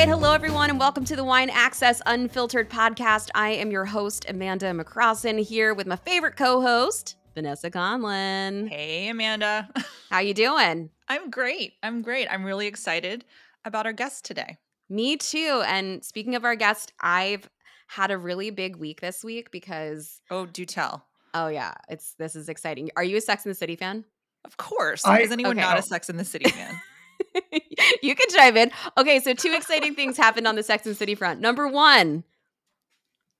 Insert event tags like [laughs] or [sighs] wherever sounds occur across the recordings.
right, hello everyone, and welcome to the Wine Access Unfiltered podcast. I am your host, Amanda McCrossin, here with my favorite co-host, Vanessa Conlin. Hey, Amanda. [laughs] How you doing? I'm great. I'm great. I'm really excited about our guest today. Me too. And speaking of our guest, I've had a really big week this week because Oh, do tell. oh yeah, it's this is exciting. Are you a Sex in the City fan? Of course. I- Is anyone okay. not a oh. Sex in the City fan? [laughs] [laughs] you can chime in. Okay, so two exciting things happened on the Sex and City front. Number one,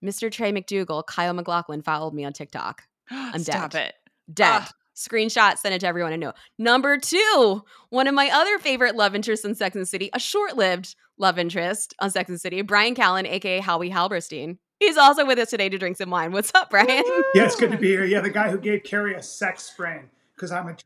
Mr. Trey MacDougal, Kyle MacLachlan followed me on TikTok. [gasps] Stop dead. it. Dead. Ah. Screenshot, send it to everyone I know. Number two, one of my other favorite love interests in Sex and City, a short-lived love interest on Sex and City, Bryan Callen, aka Howie Halberstein. He's also with us today to drink some wine. What's up, Bryan? Yeah, it's good to be [laughs] here. Yeah, the guy who gave Carrie a sex sprain because I'm a.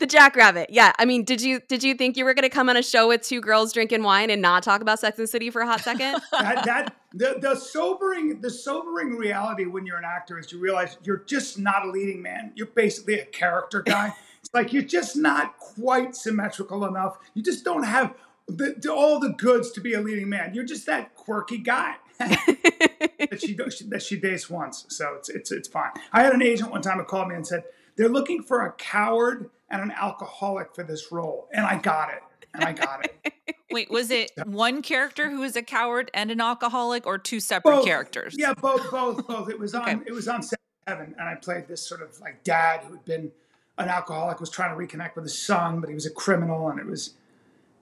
The Jackrabbit. Yeah. I mean, did you did you think you were gonna come on a show with two girls drinking wine and not talk about Sex and City for a hot second? [laughs] That, that the, the sobering the sobering reality when you're an actor is you realize you're just not a leading man. You're basically a character guy. [laughs] it's like you're just not quite symmetrical enough. You just don't have the, the, all the goods to be a leading man. You're just that quirky guy. [laughs] that she that she dates once, so it's it's it's fine. I had an agent one time who called me and said they're looking for a coward and an alcoholic for this role, and I got it, and I got it. [laughs] Wait, was it one character who was a coward and an alcoholic or two separate Both. characters? Yeah, both, both, both. It was [laughs] on Okay. it was on Seven and I played this sort of like dad who had been an alcoholic, was trying to reconnect with his son, but he was a criminal, and it was,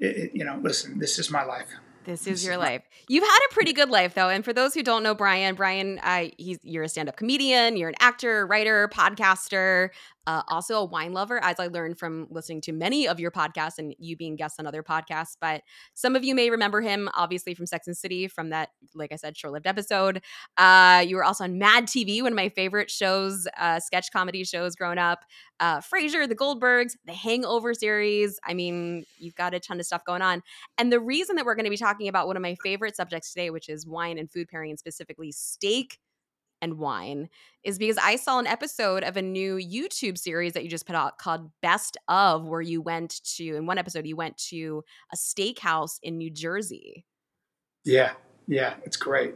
it, it, you know, listen, this is my life. This is your life. You've had a pretty good life, though. And for those who don't know Bryan, Bryan, uh, he's you're a stand-up comedian, you're an actor, writer, podcaster, uh, also a wine lover, as I learned from listening to many of your podcasts and you being guests on other podcasts. But some of you may remember him, obviously, from Sex and City, from that, like I said, short-lived episode. Uh, you were also on Mad TV, one of my favorite shows, uh, sketch comedy shows growing up. Uh, Frasier, The Goldbergs, The Hangover series. I mean, you've got a ton of stuff going on. And the reason that we're going to be talking about one of my favorite subjects today, which is wine and food pairing, and specifically steak and wine, is because I saw an episode of a new YouTube series that you just put out called Best of, where you went to, in one episode, you went to a steakhouse in New Jersey. Yeah, yeah, it's great.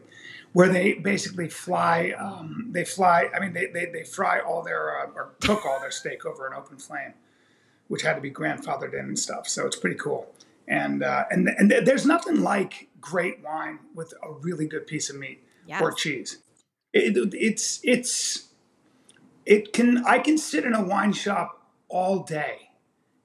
Where they basically fly, um, they fly. I mean, they they, they fry all their uh, or cook all their steak over an open flame, which had to be grandfathered in and stuff. So it's pretty cool. And uh, and and there's nothing like great wine with a really good piece of meat Yes. or cheese. It, it's it's it can I can sit in a wine shop all day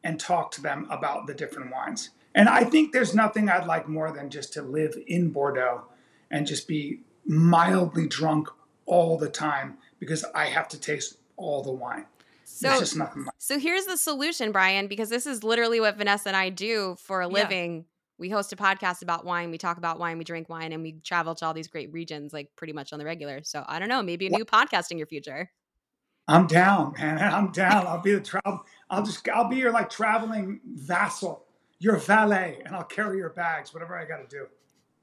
and talk to them about the different wines. And I think there's nothing I'd like more than just to live in Bordeaux and just be mildly drunk all the time because I have to taste all the wine. So, just nothing like so here's the solution, Bryan, because this is literally what Vanessa and I do for a Yeah. living. We host a podcast about wine. We talk about wine. We drink wine, and we travel to all these great regions, like pretty much on the regular. So I don't know, maybe a new podcast in your future. I'm down, man. [laughs] I'm down. I'll be the travel. I'll just I'll be your like traveling vassal, your valet, and I'll carry your bags, whatever I got to do.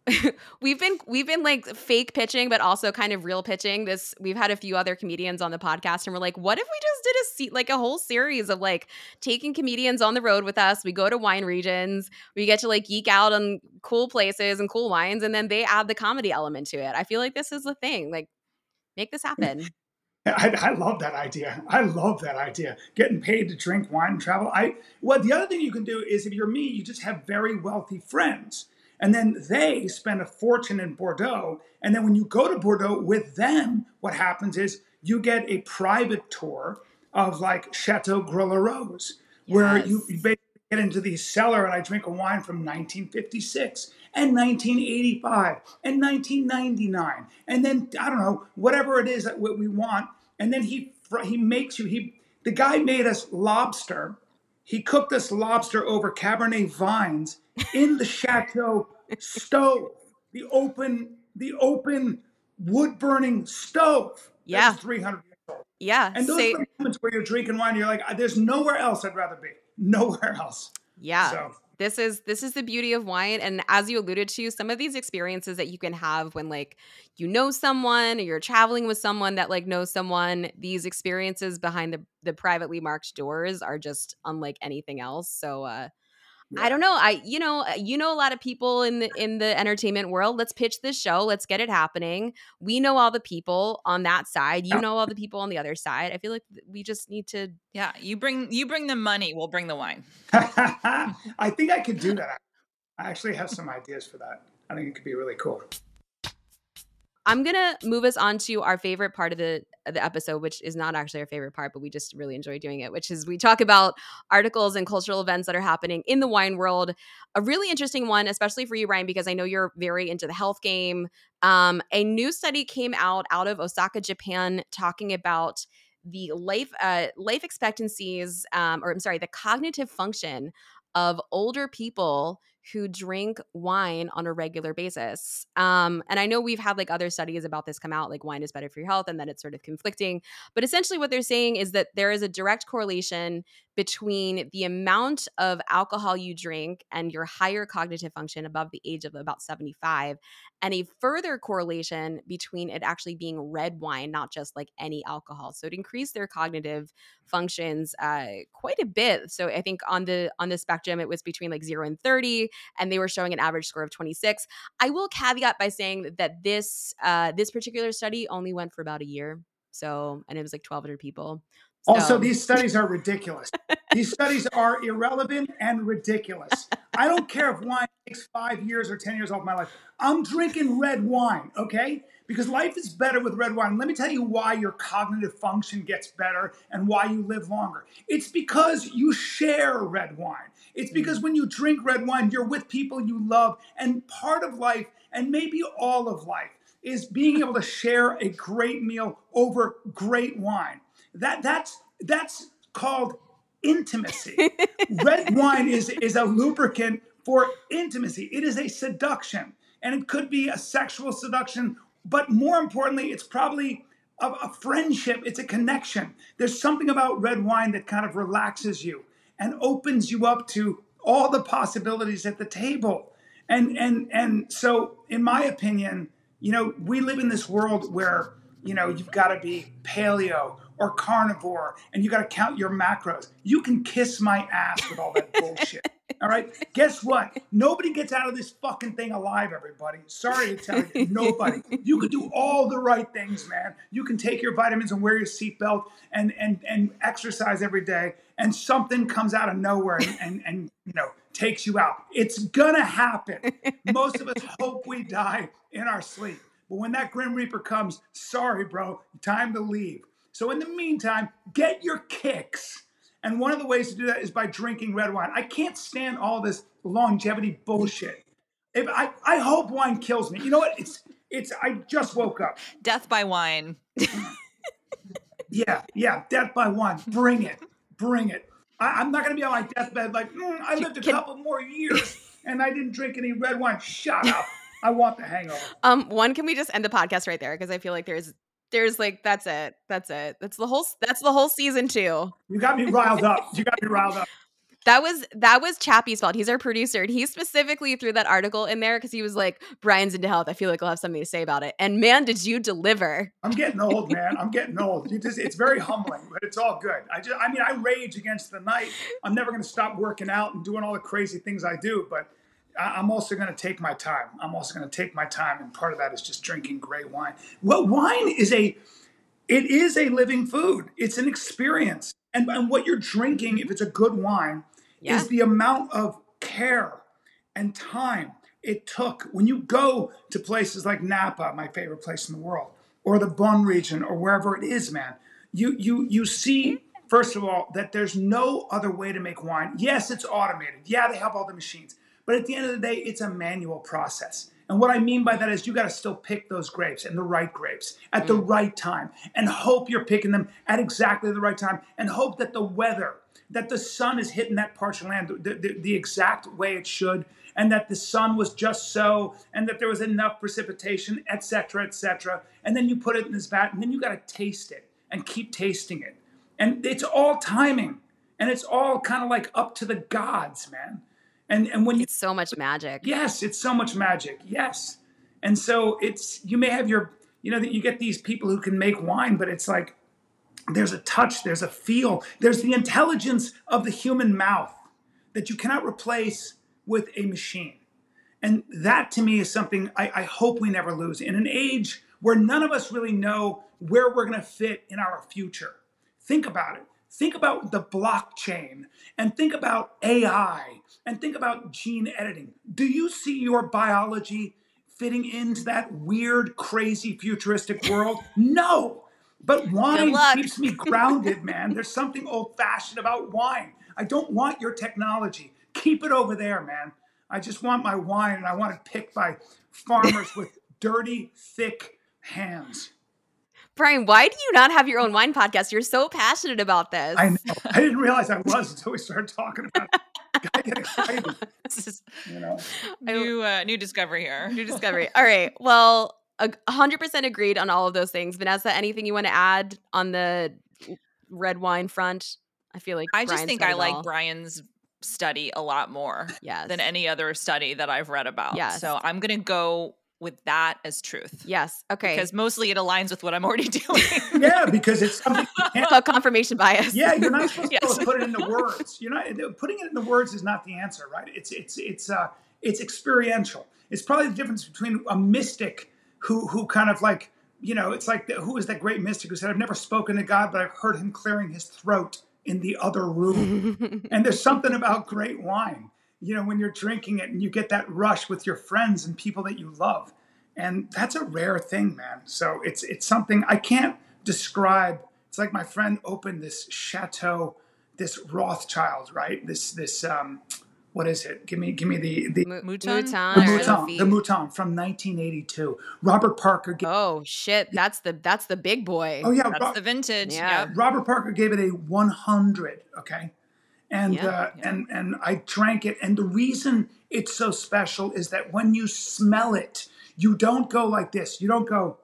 [laughs] we've been we've been like fake pitching but also kind of real pitching this we've had a few other comedians on the podcast and we're like what if we just did a seat like a whole series of like taking comedians on the road with us we go to wine regions we get to like geek out on cool places and cool wines and then they add the comedy element to it i feel like this is the thing like make this mm. happen I, I love that idea. I love that idea. Getting paid to drink wine and travel. I well, the other thing you can do is if you're me, you just have very wealthy friends, and then they spend a fortune in Bordeaux, and then when you go to Bordeaux with them, what happens is you get a private tour of like Chateau Gros where you, you basically get into the cellar and I drink a wine from 1956 and 1985 and 1999 and then I don't know whatever it is that what we want. And then he he makes you he the guy made us lobster he cooked us lobster over cabernet vines in the chateau stove the open the open wood burning stove. Yeah. that's 300 years old. Yeah and those say, are the moments where you're drinking wine you're like there's nowhere else i'd rather be. Nowhere else. Yeah. So this is this is the beauty of wine and as you alluded to some of these experiences that you can have when like you know someone or you're traveling with someone that like knows someone these experiences behind the the privately marked doors are just unlike anything else. So uh I don't know. I you know uh, you know a lot of people in the in the entertainment world. Let's pitch this show. Let's get it happening. We know all the people on that side. You know all the people on the other side. I feel like we just need to. Yeah, you bring you bring the money. We'll bring the wine. [laughs] [laughs] I think I could do that. I actually have some ideas for that. I think it could be really cool. I'm gonna move us on to our favorite part of the of the episode, which is not actually our favorite part, but we just really enjoy doing it. Which is we talk about articles and cultural events that are happening in the wine world. A really interesting one, especially for you, Ryan, because I know you're very into the health game. Um, a new study came out out of Osaka, Japan, talking about the life uh, life expectancies, um, or I'm sorry, the cognitive function of older people who drink wine on a regular basis. Um, and I know we've had like other studies about this come out, like wine is better for your health, and then it's sort of conflicting. But essentially, what they're saying is that there is a direct correlation between the amount of alcohol you drink and your higher cognitive function above the age of about 75, and a further correlation between it actually being red wine, not just like any alcohol. So it increased their cognitive functions uh, quite a bit. So I think on the on the spectrum, it was between like zero and 30 and they were showing an average score of 26. I will caveat by saying that this uh, this particular study only went for about a year. So, and it was like 1,200 people. So. Also, these studies are ridiculous. these studies [laughs] are irrelevant and ridiculous. I don't care if wine takes five years or 10 years off my life. I'm drinking red wine, okay? because life is better with red wine. Let me tell you why your cognitive function gets better and why you live longer. It's because you share red wine. It's because mm. when you drink red wine, you're with people you love. And part of life, and maybe all of life, is being able to share a great meal over great wine. That that's that's called intimacy. [laughs] red wine is is a lubricant for intimacy. It is a seduction. And it could be a sexual seduction but more importantly, it's probably a, a friendship, it's a connection. There's something about red wine that kind of relaxes you and opens you up to all the possibilities at the table. And and and so in my opinion, you know, we live in this world where, you know, you've got to be paleo or carnivore and you got to count your macros. You can kiss my ass with all that [laughs] bullshit. All right. Guess what? Nobody gets out of this fucking thing alive, everybody. Sorry to tell you, [laughs] nobody. You could do all the right things, man. You can take your vitamins and wear your seatbelt and and and exercise every day, and something comes out of nowhere and, and, and you know takes you out. It's gonna happen. [laughs] Most of us hope we die in our sleep. But when that Grim Reaper comes, sorry, bro, time to leave. So in the meantime, get your kicks and one of the ways to do that is by drinking red wine. I can't stand all this longevity bullshit. If I, I hope wine kills me. You know what? It's it's I just woke up. Death by wine. yeah, yeah, death by wine. Bring it. Bring it. I, am not gonna be on my deathbed like mm, I lived a Can, couple more years and I didn't drink any red wine. Shut up. I want the hangover. Um, one, can we just end the podcast right there? Because I feel like there's there's like that's it that's it. That's the whole that's the whole season two. You got me riled up. You got me riled up. [laughs] That was that was chappie's fault. He's our producer and he specifically threw that article in there because he was like bryan's into health. I feel like i'll have something to say about it. And man did you deliver. I'm getting old man. I'm getting old. You just, it's very humbling but it's all good. I just i mean i rage against the night. I'm never going to stop working out and doing all the crazy things i do but I'm also going to take my time. I'm also going to take my time, and part of that is just drinking great wine. Well, wine is a, it is a living food. It's an experience, and and what you're drinking, if it's a good wine, yeah. is the amount of care and time it took when you go to places like Napa, my favorite place in the world, or the Beaune region, or wherever it is, man. You you you see first of all that there's no other way to make wine. Yes, it's automated. Yeah, they have all the machines but at the end of the day, it's a manual process. And what I mean by that is you got to still pick those grapes and the right grapes at the mm. right time and hope you're picking them at exactly the right time and hope that the weather, that the sun is hitting that parched land the, the, the exact way it should and that the sun was just so and that there was enough precipitation, etc., etc. And then you put it in this vat and then you got to taste it and keep tasting it. And it's all timing and it's all kind of like up to the gods, man. And and when you so much magic. Yes, it's so much magic. Yes. And so it's you may have your you know that you get these people who can make wine, but it's like there's a touch, there's a feel, there's the intelligence of the human mouth. that you cannot replace with a machine. And that to me is something I, I hope we never lose. In an age where none of us really know where we're going to fit in our future, think about it. Think about the blockchain and think about AI and think about gene editing. Do you see your biology fitting into that weird, crazy, futuristic world? [laughs] No. But wine keeps me grounded, man. There's something old fashioned about wine. I don't want your technology. Keep it over there, man. I just want my wine and I want it picked by farmers with [laughs] dirty, thick hands. Bryan, why do you not have your own wine podcast? You're so passionate about this. I know. I didn't realize I was until we started talking about it. I get excited, [laughs] This is you know. new uh, new discovery here. New discovery. All right. Well, a 100% agreed on all of those things. Vanessa, anything you want to add on the red wine front? I feel like I just think I like all. Bryan's study a lot more Yes. than any other study that I've read about. Yes. So I'm gonna go with that as truth. Yes. Okay. Because mostly it aligns with what I'm already [laughs] doing. Yeah, because it's something you [laughs] can't confirmation bias. Yeah, you're not supposed Yes. to put it into words. You're not putting it into words is not the answer, right? It's it's it's uh it's experiential. It's probably the difference between a mystic who who kind of like you know it's like the, who was that great mystic who said I've never spoken to God, but I've heard him clearing his throat in the other room. [laughs] and there's something about great wine, you know, when you're drinking it and you get that rush with your friends and people that you love, and that's a rare thing, man. So it's it's something I can't describe. It's like my friend opened this chateau, this Rothschild, right? This this um, what is it? Give me give me the the. Mu- Mouton? Mouton. The Mouton, the Mouton from 1982. Robert Parker. Gave, Oh shit! That's the that's the big boy. oh yeah, That's Ro- the vintage. Yeah. Yep. Robert Parker gave it a 100. Okay, and Yeah, uh, yeah. and and I drank it, and the reason it's so special is that when you smell it, you don't go like this. You don't go,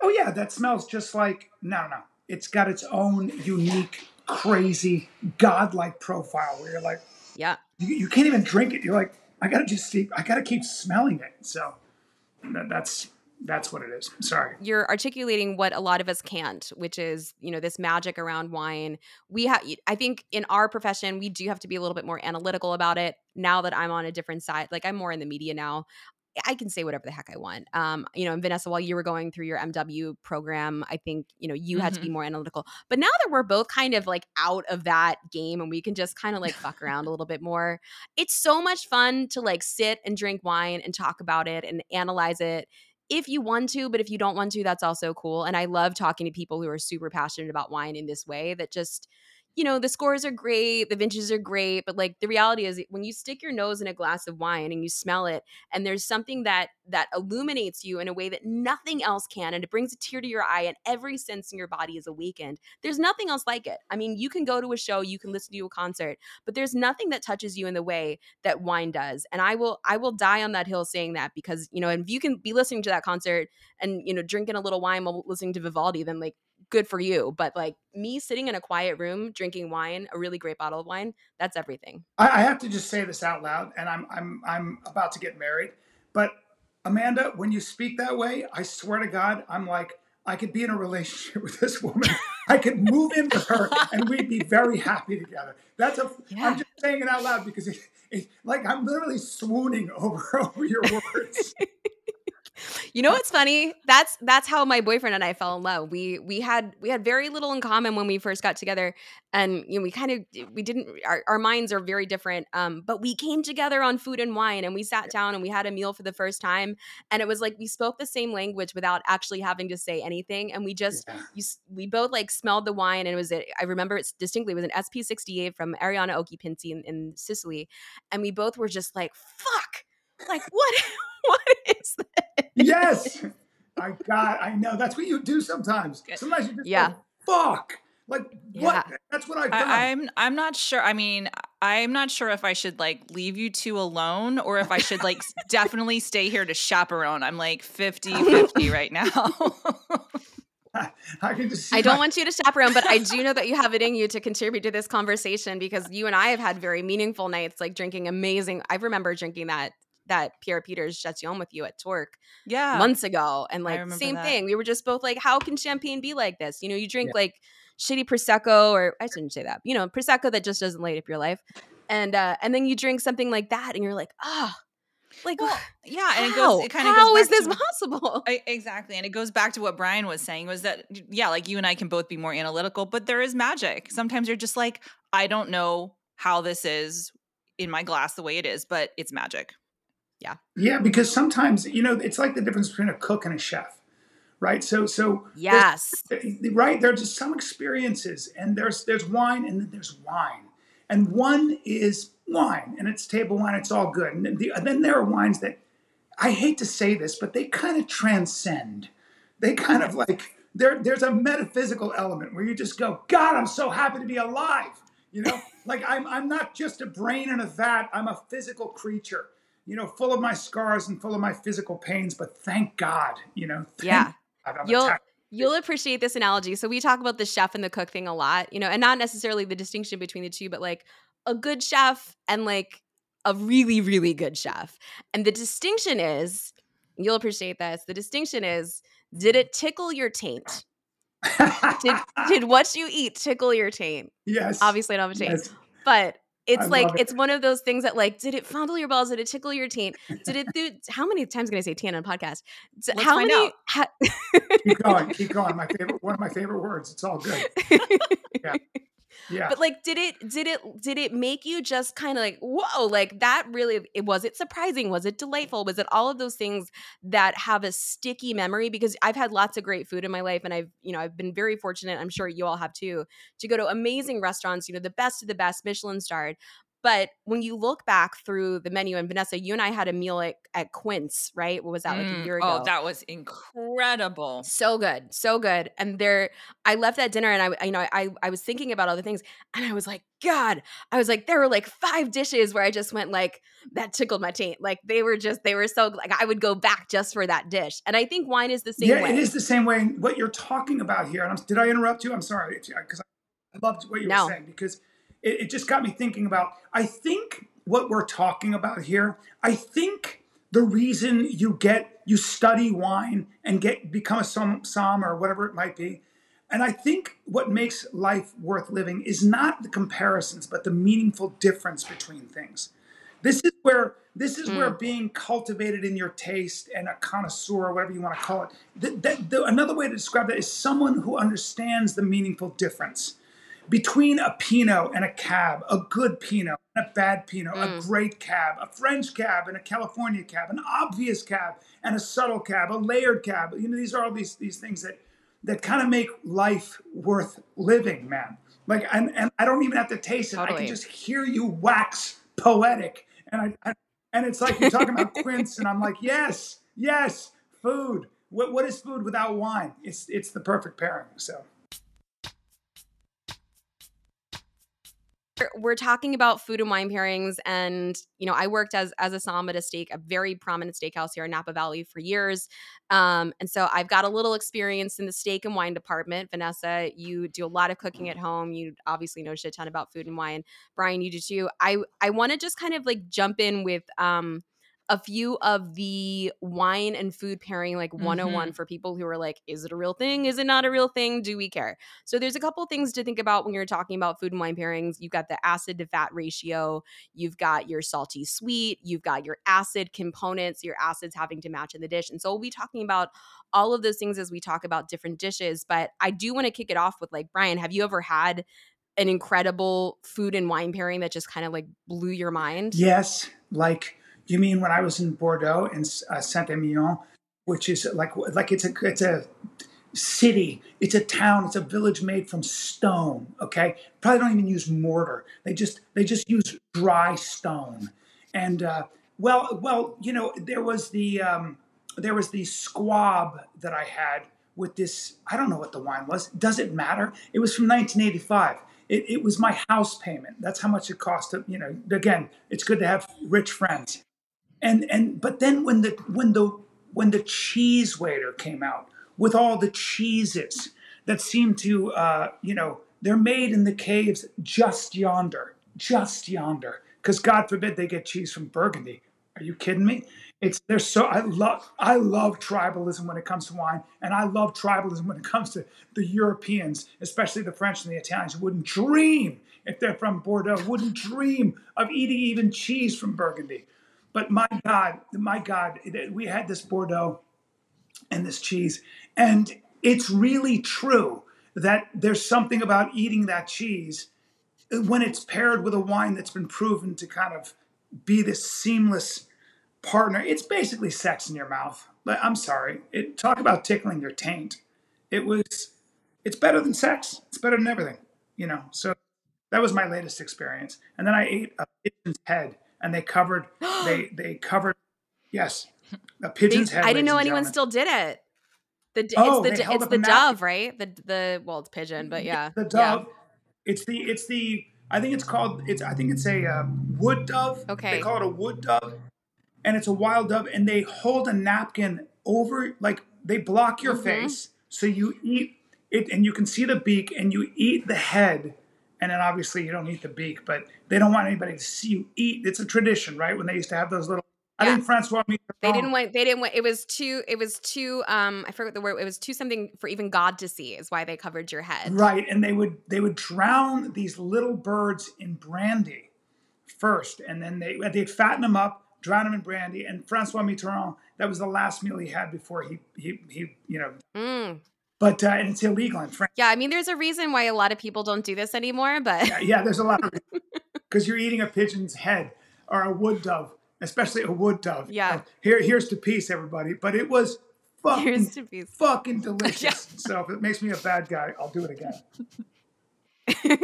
oh yeah, that smells just like. No, no, it's got its own unique, crazy, godlike profile where you're like, Yeah. you, you can't even drink it. You're like, I gotta just keep, I gotta keep smelling it. So that, that's that's what it is. Sorry. you're articulating what a lot of us can't which is you know this magic around wine we have i think in our profession we do have to be a little bit more analytical about it now that i'm on a different side like i'm more in the media now I can say whatever the heck I want. Um, you know, and Vanessa, while you were going through your MW program, I think, you know, you had to be more analytical. But now that we're both kind of like out of that game and we can just kind of like fuck around a [laughs] little bit more, it's so much fun to like sit and drink wine and talk about it and analyze it if you want to, but if you don't want to, that's also cool. And I love talking to people who are super passionate about wine in this way that just, you know, the scores are great, the vintages are great, but like the reality is when you stick your nose in a glass of wine and you smell it and there's something that that illuminates you in a way that nothing else can and it brings a tear to your eye and every sense in your body is awakened. There's nothing else like it. I mean, you can go to a show, you can listen to a concert, but there's nothing that touches you in the way that wine does. And I will I will die on that hill saying that because, you know, if you can be listening to that concert and, you know, drinking a little wine while listening to Vivaldi, then like good for you. But like me sitting in a quiet room drinking wine, a really great bottle of wine, that's everything. I, I have to just say this out loud, and I'm I'm I'm about to get married, but Amanda, when you speak that way, I swear to God, I'm like I could be in a relationship [laughs] with this woman. I could move in with her, and we'd be very happy together. That's a. Yeah. am just saying it out loud because it, it, like I'm literally swooning over [laughs] over your words. You know what's funny? That's that's how my boyfriend and I fell in love. We we had we had very little in common when we first got together, and you know we kind of we didn't our, our minds are very different. Um, but we came together on food and wine, and we sat down and we had a meal for the first time, and it was like we spoke the same language without actually having to say anything, and we just Yeah. you we both like smelled the wine, and it was I remember it distinctly. It was an SP sixty eight from Arianna Occhipinti in, in Sicily, and we both were just like fuck, like what [laughs] what is this? Yes, I got. I know that's what you do sometimes. Sometimes you just Yeah. go, fuck. Like what? Yeah. That's what I've done. I, I'm I'm not sure. I mean, I'm not sure if I should like leave you two alone or if I should like [laughs] definitely stay here to chaperone. I'm like 50-50 right now. [laughs] I can just. See I don't my- want you to chaperone, but I do know that you have it in you to contribute to this conversation because you and I have had very meaningful nights, like drinking amazing. I remember drinking that that Pierre Peters Chatillon with you at Torque yeah. months ago, and like same that. thing. We were just both like, how can champagne be like this? You know, you drink like shitty prosecco, or I shouldn't say that. You know, prosecco that just doesn't light up your life. and uh and then you drink something like that and you're like ah like Well, yeah, and it goes. It kind of How is this to- possible I, exactly, and it goes back to what Bryan was saying was that yeah, like you and I can both be more analytical, but there is magic. Sometimes you're just like, I don't know how this is in my glass the way it is, but it's magic. Yeah, Yeah, because sometimes you know it's like the difference between a cook and a chef, right? So so yes right there are just some experiences, and there's there's wine, and then there's wine, and one is wine, and it's table wine, it's all good, and then, the, then there are wines that I hate to say this, but they kind of transcend. They kind of like there. There's a metaphysical element where you just go, God, I'm so happy to be alive. You know, like I'm I'm not just a brain in a vat. I'm a physical creature. You know, full of my scars and full of my physical pains. But thank God, you know. Yeah. God You'll- attacked. You'll appreciate this analogy. So we talk about the chef and the cook thing a lot, you know, and not necessarily the distinction between the two, but like a good chef and like a really, really good chef. And the distinction is, you'll appreciate this. The distinction is, did it tickle your taint? Did [laughs] did what you eat tickle your taint? yes. Obviously, I don't have a taint, Yes. but it's I like it. it's one of those things that like, did it fondle your balls? Did it tickle your taint? Did it do? How many times can I say taint on a podcast? Let's how many? Ha- keep going. Keep going. My [laughs] favorite. One of my favorite words. It's all good. [laughs] Yeah. But like did it did it did it make you just kind of like whoa like that really it was it surprising? Was it delightful? Was it all of those things that have a sticky memory? Because i've had lots of great food in my life and i've you know i've been very fortunate i'm sure you all have too to go to amazing restaurants you know the best of the best michelin starred but when you look back through the menu and vanessa you and i had a meal at, at quince right what was that like a Mm, year ago Oh, that was incredible. so good so good and there i left that dinner and i you know i i was thinking about other things and i was like god i was like there were like five dishes where i just went like that tickled my taint like they were just they were so like i would go back just for that dish and i think wine is the same yeah, way it is the same way. What you're talking about here, and I'm, did I interrupt you? I'm sorry, because I loved what you No. were saying because it, it just got me thinking about. I think what we're talking about here. I think the reason you get you study wine and get become a som, som or whatever it might be, and I think what makes life worth living is not the comparisons, but the meaningful difference between things. This is where this is where hmm. being cultivated in your taste and a connoisseur, or whatever you want to call it. That, that, the, another way to describe that is someone who understands the meaningful difference between a Pinot and a cab, a good Pinot and a bad Pinot, a mm. great cab, a French cab and a California cab, an obvious cab and a subtle cab, a layered cab. You know, these are all these these things that that kind of make life worth living, man. Like, and, and I don't even have to taste it. I can just hear you wax poetic, and I, I and it's like you're talking about Quince, and I'm like, yes, yes, food. What what is food without wine? It's it's the perfect pairing. So. We're- talking about food and wine pairings and you know i worked as as a som at a steak a very prominent steakhouse here in napa valley for years um, and so i've got a little experience in the steak and wine department. Vanessa you do a lot of cooking at home. You obviously know shit ton about food and wine. Bryan you do too. I i want to just kind of like jump in with um a few of the wine and food pairing like 101 mm-hmm. for people who are like is it a real thing is it not a real thing do we care so there's a couple things to think about when you're talking about food and wine pairings. You've got the acid to fat ratio, you've got your salty sweet, you've got your acid components, your acids having to match in the dish. And so we'll be talking about all of those things as we talk about different dishes. But I do want to kick it off with like Bryan, have you ever had an incredible food and wine pairing that just kind of like blew your mind? Yes, like you mean when I was in Bordeaux in uh, Saint-Emilion, which is like like it's a it's a city, it's a town, it's a village made from stone. Okay, probably don't even use mortar. They just they just use dry stone. And uh, well, well, you know, there was the um, there was the squab that I had with this. I don't know what the wine was. Does it matter? It was from 1985. It, it was my house payment. That's how much it cost. To, you know, again, it's good to have rich friends. And and but then when the when the when the cheese waiter came out with all the cheeses that seem to uh, you know they're made in the caves just yonder, just yonder. Because God forbid they get cheese from Burgundy. Are you kidding me? It's there's so I love I love tribalism when it comes to wine, and I love tribalism when it comes to the Europeans, especially the French and the Italians, who wouldn't dream if they're from Bordeaux, wouldn't dream of eating even cheese from Burgundy. But my God, my God, we had this Bordeaux and this cheese, and it's really true that there's something about eating that cheese uh, when it's paired with a wine that's been proven to kind of be this seamless partner, it's basically sex in your mouth. But I'm sorry. It talk about tickling your taint. It was it's better than sex. It's better than everything. You know, so that was my latest experience. And then I ate a pigeon's head and they covered [gasps] they they covered yes. A pigeon's They- head. I didn't know anyone still did it. The d- Oh, it's the it's the dove, right? The the well, it's pigeon, but yeah, the yeah. dove. It's the it's the I think it's called it's I think it's a uh, wood dove. Okay. They call it a wood dove, and it's a wild dove, and they hold a napkin over like they block your Mhm. face, so you eat it, and you can see the beak, and you eat the head, and then obviously you don't eat the beak, but they don't want anybody to see you eat. It's a tradition, right? When they used to have those little. Yeah. I think Francois They didn't want. They didn't want. It was too. It was too. Um, I forget the word. It was too something for even God to see. Is why they covered your head. Right, and they would they would drown these little birds in brandy first, and then they they'd fatten them up, drown them in brandy. And Francois Mitterrand, that was the last meal he had before he he he you know. Mm. But uh, and it's illegal in France. Yeah, I mean, there's a reason why a lot of people don't do this anymore. But Yeah, yeah, there's a lot of [laughs] because you're eating a pigeon's head or a wood dove, especially a wood dove. Yeah. Uh, here here's to peace, everybody. But it was fucking here's to be. fucking [laughs] delicious. So if it makes me a bad guy, I'll do it again. [laughs]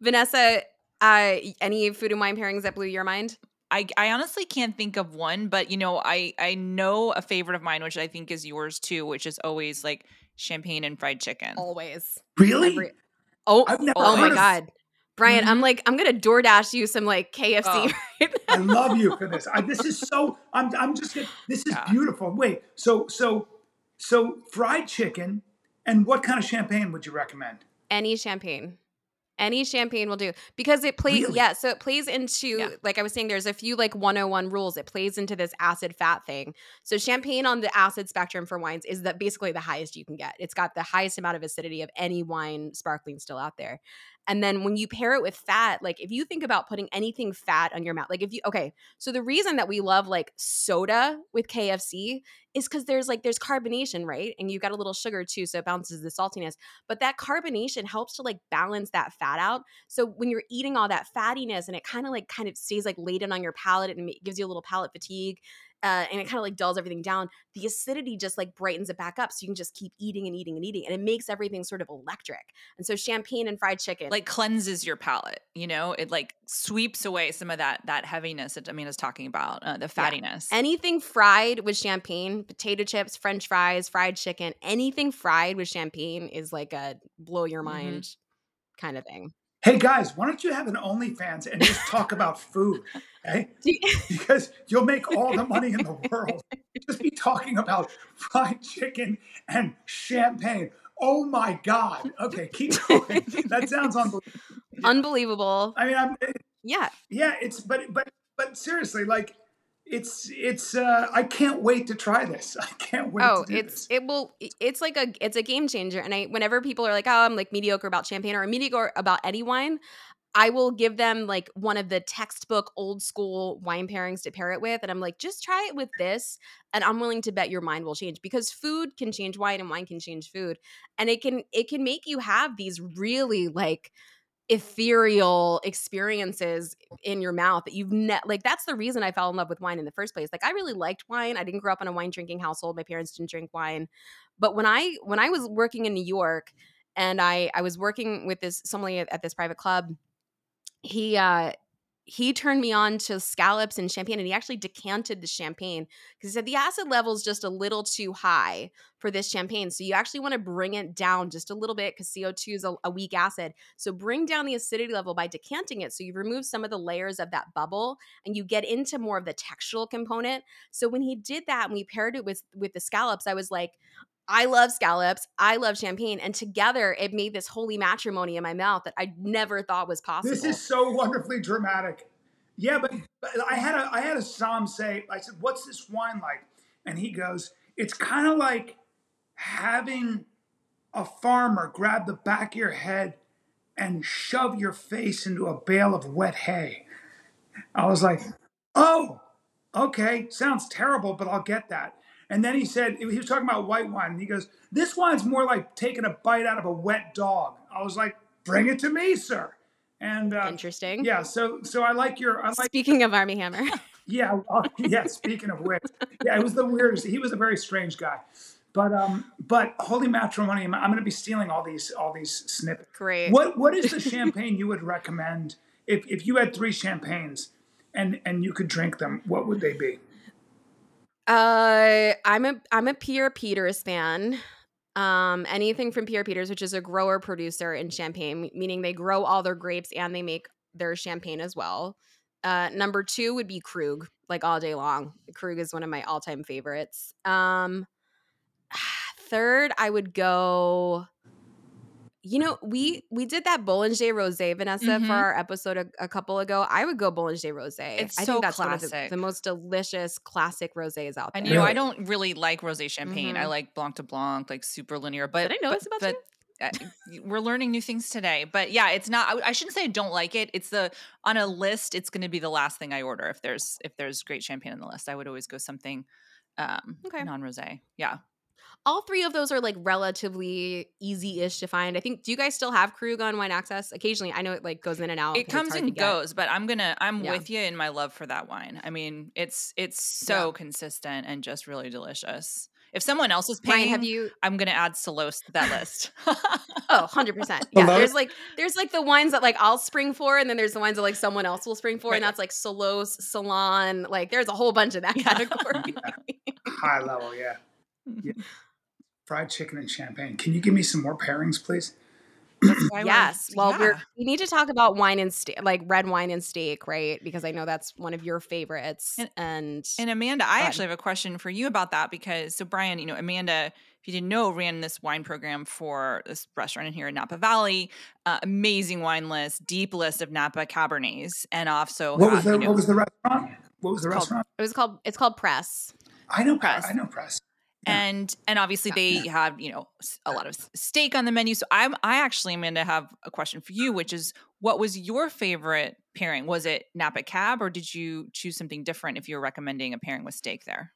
Vanessa, uh, any food and wine pairings that blew your mind? I, I honestly can't think of one, but you know, I I know a favorite of mine, which I think is yours too, which is always like champagne and fried chicken. Always. Really? Every- oh, I've never oh my heard of- god, Bryan, I'm Mhm. like, I'm gonna DoorDash you some like KFC. Oh. [laughs] right I love you for this. I, this is so. I'm. I'm just. This is Yeah. beautiful. Wait. So so so fried chicken, and what kind of champagne would you recommend? Any champagne. Any champagne will do because it plays. Really? Yeah, so it plays into Yeah. like I was saying. There's a few like 101 rules. It plays into this acid fat thing. So champagne on the acid spectrum for wines is that basically the highest you can get. It's got the highest amount of acidity of any wine sparkling still out there. And then when you pair it with fat, like if you think about putting anything fat on your mouth, like if you okay, so the reason that we love like soda with KFC is because there's like there's carbonation, right? And you've got a little sugar too, so it balances the saltiness. But that carbonation helps to like balance that fat out. So when you're eating all that fattiness and it kind of like kind of stays like laden on your palate and gives you a little palate fatigue. Uh, and it kind of like dulls everything down. The acidity just like brightens it back up, so you can just keep eating and eating and eating, and it makes everything sort of electric. And so champagne and fried chicken, Like cleanses your palate, you know. It like sweeps away some of that that heaviness that Amanda's talking about, uh, the fattiness. anything fried with champagne, potato chips, French fries, fried chicken, anything fried with champagne is like a blow your Mhm. mind kind of thing. Hey guys, why don't you have an OnlyFans and just talk about food? Eh? [laughs] Okay, [laughs] because you'll make all the money in the world. Just be talking about fried chicken and champagne. Oh my God. Okay, keep going. That sounds unbelievable. Unbelievable. I mean, I'm, Yeah. yeah, it's but but but seriously, like it's it's uh I can't wait to try this. [laughs] I can't wait oh, to do it's this. it will it's like a it's a game changer. And I whenever people are like, "Oh, I'm like mediocre about champagne or mediocre about any wine," I will give them like one of the textbook old school wine pairings to pair it with and I'm like, "Just try it with this." And I'm willing to bet your mind will change because food can change wine and wine can change food. And it can it can make you have these really like ethereal experiences in your mouth that you've ne- like that's the reason I fell in love with wine in the first place. Like I really liked wine. I didn't grow up in a wine drinking household. My parents didn't drink wine. But when I when I was working in New York and I I was working with this sommelier at this private club, he uh he turned me on to scallops and champagne and he actually decanted the champagne because he said the acid level is just a little too high for this champagne. So you actually want to bring it down just a little bit because CO2 is a, a weak acid. So bring down the acidity level by decanting it. So you remove some of the layers of that bubble and you get into more of the textural component. So when he did that and we paired it with with the scallops, I was like, I love scallops. I love champagne. And together it made this holy matrimony in my mouth that I never thought was possible. This is so wonderfully dramatic. Yeah, but, but I had a I had a som say, I said, What's this wine like? And he goes, It's kind of like having a farmer grab the back of your head and shove your face into a bale of wet hay. I was like, Oh, okay, sounds terrible, but I'll get that. And then he said, he was talking about white wine, and he goes, This wine's more like taking a bite out of a wet dog. I was like, Bring it to me, sir. And uh, Interesting. yeah, so so I like your I like Speaking of Armie Hammer. [laughs] yeah well, [laughs] yeah. Speaking of which, yeah, it was the weirdest. He was a very strange guy, but um, but holy matrimony, I'm, I'm going to be stealing all these all these snippets. Great. What what is the [laughs] champagne you would recommend if if you had three champagnes and and you could drink them? What would they be? Uh, I'm a I'm a Pierre Peters fan. Um, anything from Pierre Peters, which is a grower producer in Champagne, meaning they grow all their grapes and they make their champagne as well. Uh, number two would be Krug, like all day long. Krug is one of my all time favorites. Um, [sighs] third, I would go. You know, we we did that Bollinger Rosé, Vanessa, Mhm. for our episode a, a couple ago. I would go Bollinger Rosé. It's I so think that's one of classic. the, the most delicious classic rosés out there. And you know, I don't really like rosé champagne. I Mhm. like Blanc de Blanc, like super linear. But Did I know but, this about but, uh, we're learning new things today. But yeah, it's not. I, I shouldn't say I don't like it. It's the on a list. It's going to be the last thing I order if there's if there's great champagne on the list. I would always go something um, Okay. non-rosé. Yeah, all three of those are like relatively easy-ish to find. I think. Do you guys still have Krug on Wine Access? Occasionally, I know it like goes in and out. It comes and goes. But I'm gonna. I'm Yeah. with you in my love for that wine. I mean, it's it's so consistent and just really delicious. If someone else is paying, Bryan, have you? I'm gonna add Solos to that list. [laughs] Oh, 100 percent. Yeah, Hello? there's like there's like the wines that like I'll spring for, and then there's the wines that like someone else will spring for, and that's like Solos, Salon. Like there's a whole bunch of that Yeah. category. [laughs] [laughs] High level, yeah. Yeah. [laughs] Fried chicken and champagne. Can you give me some more pairings, please? That's why we're- yes. Well, we're we need to talk about wine and steak, like red wine and steak, right? Because I know that's one of your favorites. And- And, And Amanda, I actually have a question for you about that because so Bryan, you know, Amanda, if you didn't know, ran this wine program for this restaurant in here in Napa Valley. Uh, amazing wine list, deep list of Napa Cabernets, and also What was have, the you know, what was the restaurant? What was the It's called- restaurant? it was called it's called Press. I know Press. press. I know press. Yeah. and and obviously Yeah. they have you know a lot of steak on the menu. So I'm I actually am going to have a question for you, which is what was your favorite pairing? Was it Napa Cab or did you choose something different if you were recommending a pairing with steak there?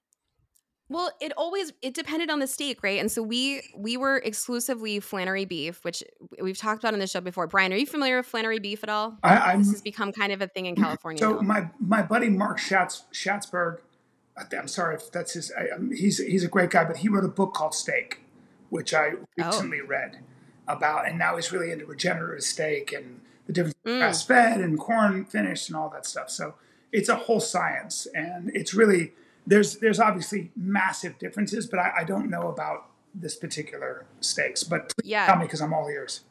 Well, it always it depended on the steak, right? And so we we were exclusively Flannery beef, which we've talked about on the show before. Bryan, are you familiar with Flannery beef at all? I, I'm This has become kind of a thing in California. so now. my my buddy Mark Schatz Schatzberg. I'm sorry if that's his. I, um, he's he's a great guy, but he wrote a book called Steak, which I Oh. recently read about, and now he's really into regenerative steak and the difference between Mm. grass fed and corn finished and all that stuff. So it's a whole science, and it's really there's there's obviously massive differences, but I, I don't know about this particular steaks. But please Yeah. tell me because I'm all ears.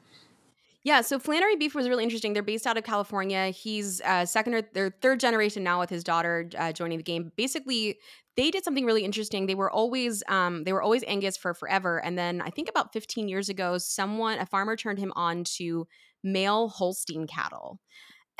Yeah, so Flannery Beef was really interesting. They're based out of California. He's uh, second or their third generation now with his daughter uh, joining the game. Basically, they did something really interesting. They were always um, they were always Angus for forever, and then I think about 15 years ago, someone a farmer turned him on to male Holstein cattle.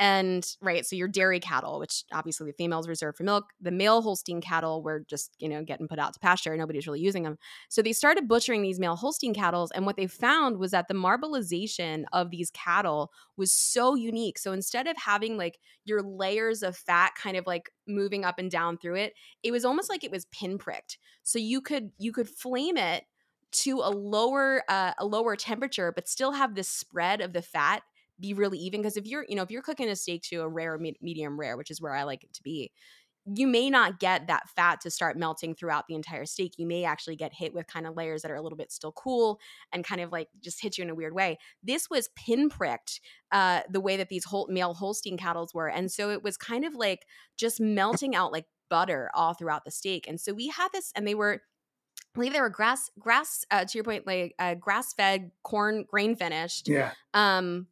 And right, so your dairy cattle, which obviously the females reserved for milk, the male Holstein cattle were just, you know, getting put out to pasture. Nobody's really using them. So they started butchering these male Holstein cattle, and what they found was that the marbleization of these cattle was so unique. So instead of having like your layers of fat kind of like moving up and down through it, it was almost like it was pinpricked. So you could you could flame it to a lower uh, a lower temperature, but still have this spread of the fat be really even. Because if you're you know if you're cooking a steak to a rare medium rare, which is where I like it to be, you may not get that fat to start melting throughout the entire steak. You may actually get hit with kind of layers that are a little bit still cool and kind of like just hit you in a weird way. This was pinpricked uh, the way that these whole male Holstein cattle were, and so it was kind of like just melting out like butter all throughout the steak. And so we had this, and they were. I believe they were grass, grass. Uh, to your point, like uh, grass-fed, corn, grain finished Yeah. um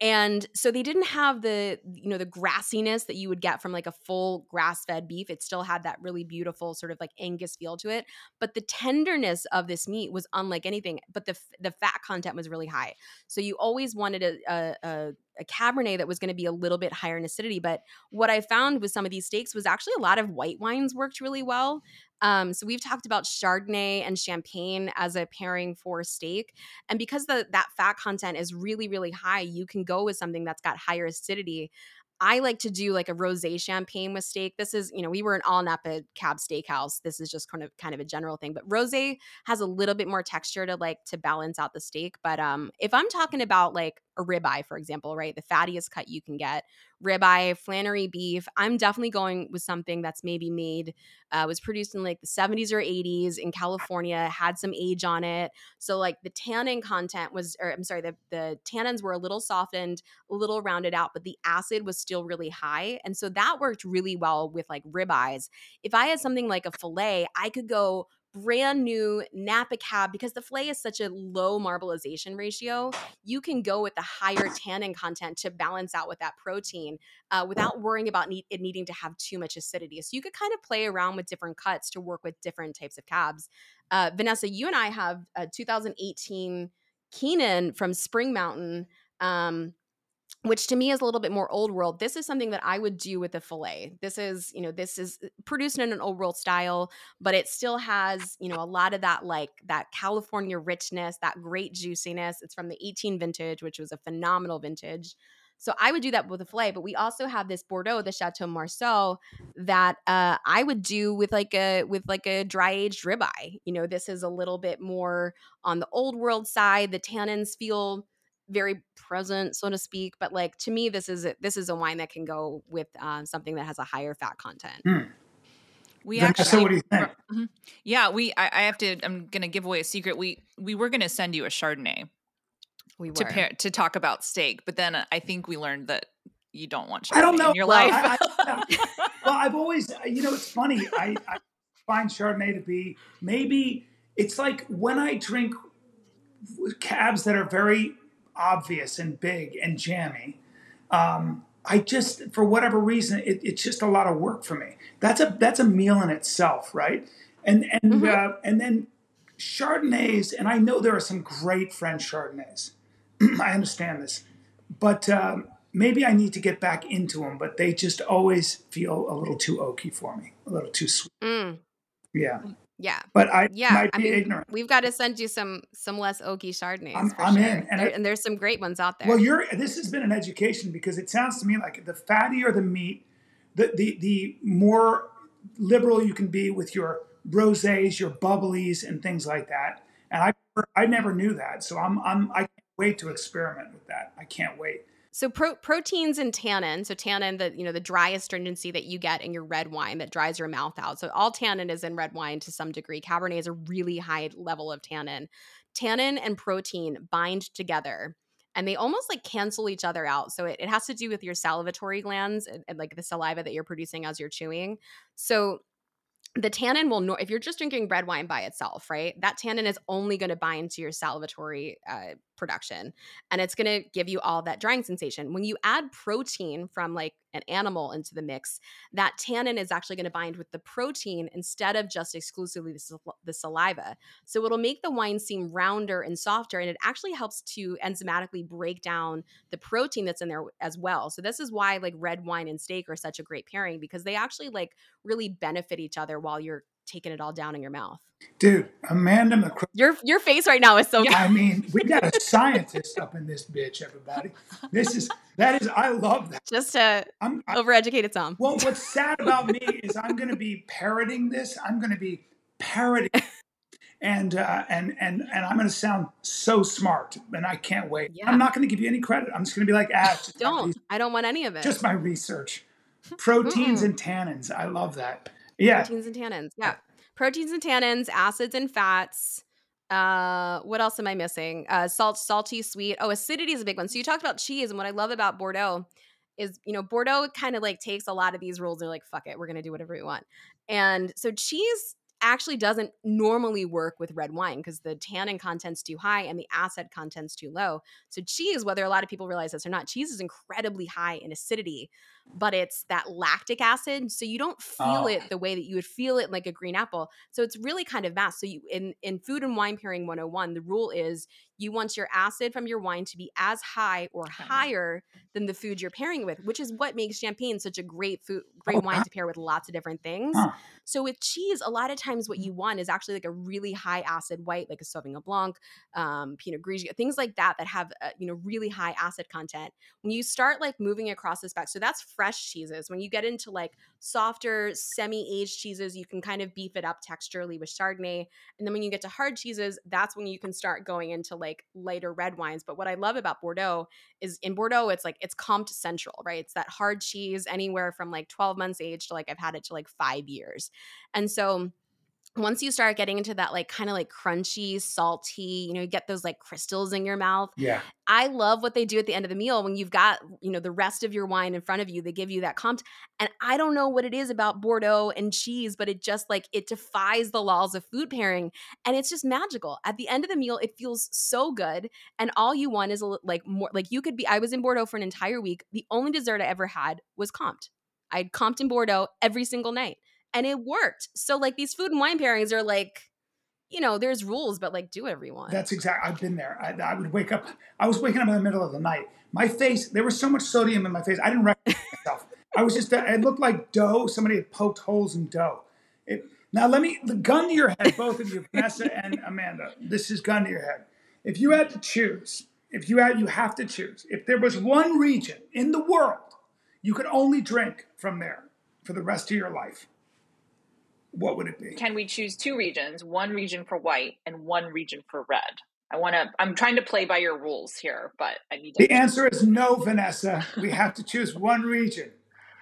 and so they didn't have the you know the grassiness that you would get from like a full grass-fed beef. It still had that really beautiful sort of like angus feel to it. But the tenderness of this meat was unlike anything but the the fat content was really high. So you always wanted a a, a, a cabernet that was going to be a little bit higher in acidity. But what i found with some of these steaks was actually a lot of white wines worked really well um, so we've talked about Chardonnay and Champagne as a pairing for steak, and because the that fat content is really really high, you can go with something that's got higher acidity. I like to do like a rosé champagne with steak. This is, you know, we were an all Napa cab steakhouse. This is just kind of kind of a general thing, but rosé has a little bit more texture to like to balance out the steak. But um if I'm talking about like a ribeye, for example, right, the fattiest cut you can get, ribeye, Flannery beef, I'm definitely going with something that's maybe made uh, was produced in like the 70s or 80s in California, had some age on it. So like the tannin content was, or I'm sorry, the, the tannins were a little softened, a little rounded out, but the acid was still really high. And so that worked really well with like ribeyes. If I had something like a filet, I could go brand new Napa cab because the filet is such a low marbleization ratio. You can go with the higher tannin content to balance out with that protein uh, without worrying about it needing to have too much acidity. So you could kind of play around with different cuts to work with different types of cabs. Uh, Vanessa, you and I have a 2018 Keenan from Spring Mountain. Um, which to me is a little bit more old world. This is something that I would do with a filet. This is, you know, this is uh, produced in an old world style, but it still has, you know, a lot of that like that California richness, that great juiciness. It's from the 18 vintage, which was a phenomenal vintage. So I would do that with a filet, but we also have this Bordeaux, the Chateau Marsau, that uh, I would do with like a with like a dry aged ribeye. You know, this is a little bit more on the old world side. The tannins feel very present, so to speak. But like to me, this is a, this is a wine that can go with uh, something that has a higher fat content. Hmm. We Vanessa, actually, what do you think? Mhm. yeah, we. I, I have to. I'm gonna give away a secret. We we were gonna send you a Chardonnay We were. to pair to talk about steak, but then I think we learned that you don't want Chardonnay I don't know. in your Well, life. I- [laughs] Well, I've always, you know, it's funny. I, I find Chardonnay to be maybe it's like when I drink cabs that are very obvious and big and jammy. Um, I just, for whatever reason, it, it's just a lot of work for me. That's a that's a meal in itself, right? And and Mhm. uh, and then Chardonnays, and I know there are some great French Chardonnays. [clears throat] I understand this, but um, maybe I need to get back into them. But they just always feel a little too oaky for me, a little too sweet. Mm, Yeah, yeah. but I Yeah, might I be mean, ignorant. we've got to send you some some less oaky Chardonnays. I'm- I'm sure. in, and There- I- and there's some great ones out there. Well, you're this has been an education because it sounds to me like the fattier the meat, the the the more liberal you can be with your rosés, your bubblies, and things like that. And I I never knew that, so I'm I'm I can't wait to experiment with that. I can't wait. So pro- proteins and tannin. So tannin, the you know the dry astringency that you get in your red wine that dries your mouth out. So all tannin is in red wine to some degree. Cabernet is a really high level of tannin. Tannin and protein bind together, and they almost like cancel each other out. So it, it has to do with your salivatory glands and, and like the saliva that you're producing as you're chewing. So the tannin will if you're just drinking red wine by itself right that tannin is only going to bind to your salivatory uh, production and it's going to give you all that drying sensation. When you add protein from like an animal into the mix that tannin is actually going to bind with the protein instead of just exclusively the, sal- the saliva. So it'll make the wine seem rounder and softer and it actually helps to enzymatically break down the protein that's in there as well. So this is why like red wine and steak are such a great pairing because they actually like really benefit each other while you're taking it all down in your mouth. Dude, Amanda McCro- Your your face right now is so I mean, we got a [laughs] scientist up in this bitch, everybody. This is that is I love that. just to I'm I, overeducated some. well, what's sad about me is I'm going to be parroting this. I'm going to be parroting, [laughs] and uh, and and and I'm going to sound so smart, and I can't wait. Yeah. I'm not going to give you any credit. I'm just going to be like, ah, it's just my, Don't. I don't want any of it. just my research. [laughs] Proteins and tannins. I love that. Yeah. proteins and tannins. Yeah. Proteins and tannins, acids and fats. Uh, what else am I missing? Uh, salt, salty, sweet. Oh, acidity is a big one. So you talked about cheese, and what I love about Bordeaux is, you know, Bordeaux kind of like takes a lot of these rules. They're like, fuck it, we're gonna do whatever we want. And so cheese actually doesn't normally work with red wine because the tannin content's too high and the acid content's too low. So cheese, whether a lot of people realize this or not, cheese is incredibly high in acidity, but it's that lactic acid, so you don't feel Oh. it the way that you would feel it like a green apple. So it's really kind of mass. So you in in food and wine pairing 101, the rule is you want your acid from your wine to be as high or Higher. than the food you're pairing with, which is what makes champagne such a great food, great Oh, wine to pair with lots of different things. Huh. So with cheese, a lot of times what you want is actually like a really high acid white, like a Sauvignon Blanc, um, Pinot Grigio, things like that that have uh, you know really high acid content. When you start like moving across the spec, so that's fresh cheeses. When you get into like softer, semi-aged cheeses, you can kind of beef it up texturally with Chardonnay. And then when you get to hard cheeses, that's when you can start going into like lighter red wines. But what I love about Bordeaux is in Bordeaux, it's like it's Comte Central, right? It's that hard cheese anywhere from like 12 months age to like I've had it to like five years. And so once you start getting into that like kind of like crunchy, salty, you know, you get those like crystals in your mouth. Yeah. I love what they do at the end of the meal when you've got, you know, the rest of your wine in front of you. They give you that Comté. And I don't know what it is about Bordeaux and cheese, but it just like it defies the laws of food pairing and it's just magical. At the end of the meal, it feels so good and all you want is a, like more like you could be I was in Bordeaux for an entire week. The only dessert I ever had was Comté. I had comped in Bordeaux every single night and it worked. So like these food and wine pairings are like you know, there's rules, but like do you. That's exactly. I've been there. I, I would wake up. I was waking up in the middle of the night. My face. There was so much sodium in my face. I didn't [laughs] recognize myself. I was just. I looked like dough. Somebody had poked holes in dough. It, now let me. The gun to your head, both of you, [laughs] Vanessa and Amanda. This is gun to your head. If you had to choose, if you had, you have to choose. If there was one region in the world you could only drink from there for the rest of your life, what would it be? Can we choose two regions, one region for white and one region for red? I want to. I'm trying to play by your rules here, but I need to. The answer is no, Vanessa. We have to choose one region,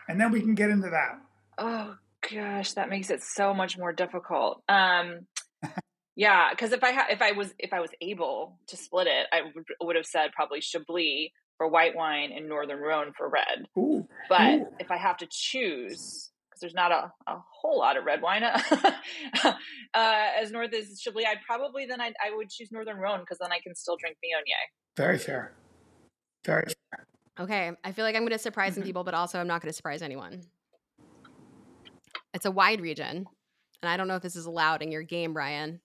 and then we can get into that. Oh gosh, that makes it so much more difficult. Um, [laughs] yeah, because if I ha- if I was if I was able to split it, I would, would have said probably Chablis for white wine and Northern Rhone for red. Ooh, But Ooh. if I have to choose, because there's not a, a whole lot of red wine [laughs] uh, as north as Chablis, I'd probably then I'd, I would choose Northern Rhone because then I can still drink Viognier. very fair. Very fair. Okay, I feel like I'm going to surprise some Mm-hmm. people, but also I'm not going to surprise anyone. It's a wide region, and I don't know if this is allowed in your game, Ryan.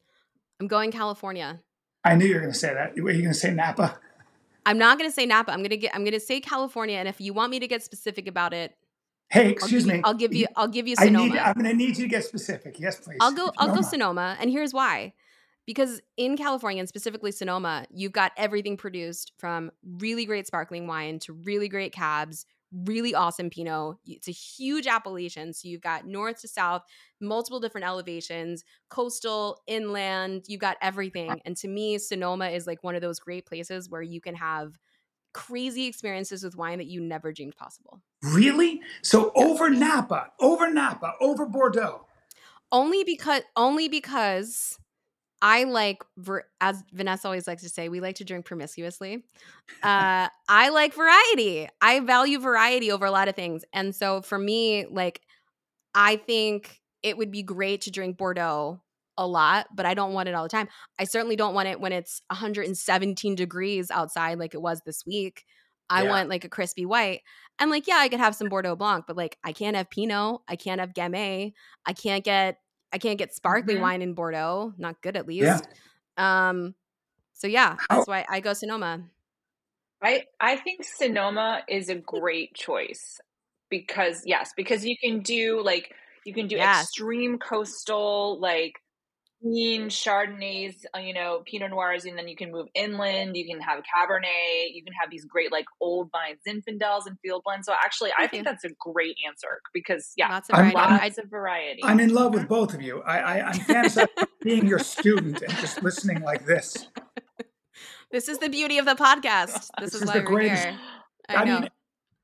I'm going California. I knew you were going to say that. Were you going to say Napa? I'm not going to say Napa. I'm going to get. I'm going to say California, and if you want me to get specific about it, Hey, I'll excuse give me. I'll give you. I'll give you I need. I'm going to need you to get specific. Yes, please. I'll go. I'll go Sonoma. Sonoma, and here's why. Because in California, and specifically Sonoma, you've got everything produced from really great sparkling wine to really great cabs, really awesome Pinot. It's a huge appellation, so you've got north to south, multiple different elevations, coastal, inland. You've got everything, and to me, Sonoma is like one of those great places where you can have crazy experiences with wine that you never dreamed possible. Really? So over Napa, over Napa, over Bordeaux. only because only because I like as Vanessa always likes to say, we like to drink promiscuously. Uh, [laughs] I like variety. I value variety over a lot of things, and so for me, like I think it would be great to drink Bordeaux a lot, but I don't want it all the time. I certainly don't want it when it's 117 degrees outside, like it was this week. I Yeah. want like a crispy white. And like, yeah, I could have some Bordeaux Blanc, but like I can't have Pinot. I can't have Gamay. I can't get I can't get sparkling Mhm. wine in Bordeaux. Not good at least. Yeah. Um so yeah, that's why I go Sonoma. I I think Sonoma is a great choice because yes, because you can do like you can do Yes. extreme coastal like clean Chardonnays, uh, you know, Pinot Noirs, and then you can move inland. You can have Cabernet. You can have these great like old vine Zinfandels and field blends. So actually, I Thank think that's a great answer because yeah, Lots of I'm- variety. I'm- lots of variety. I'm in love with both of you. I, I, I'm fantasizing being your student and just listening like this. [laughs] this is the beauty of the podcast. [laughs] This, This is, is why the we're greatest- here. I, I mean,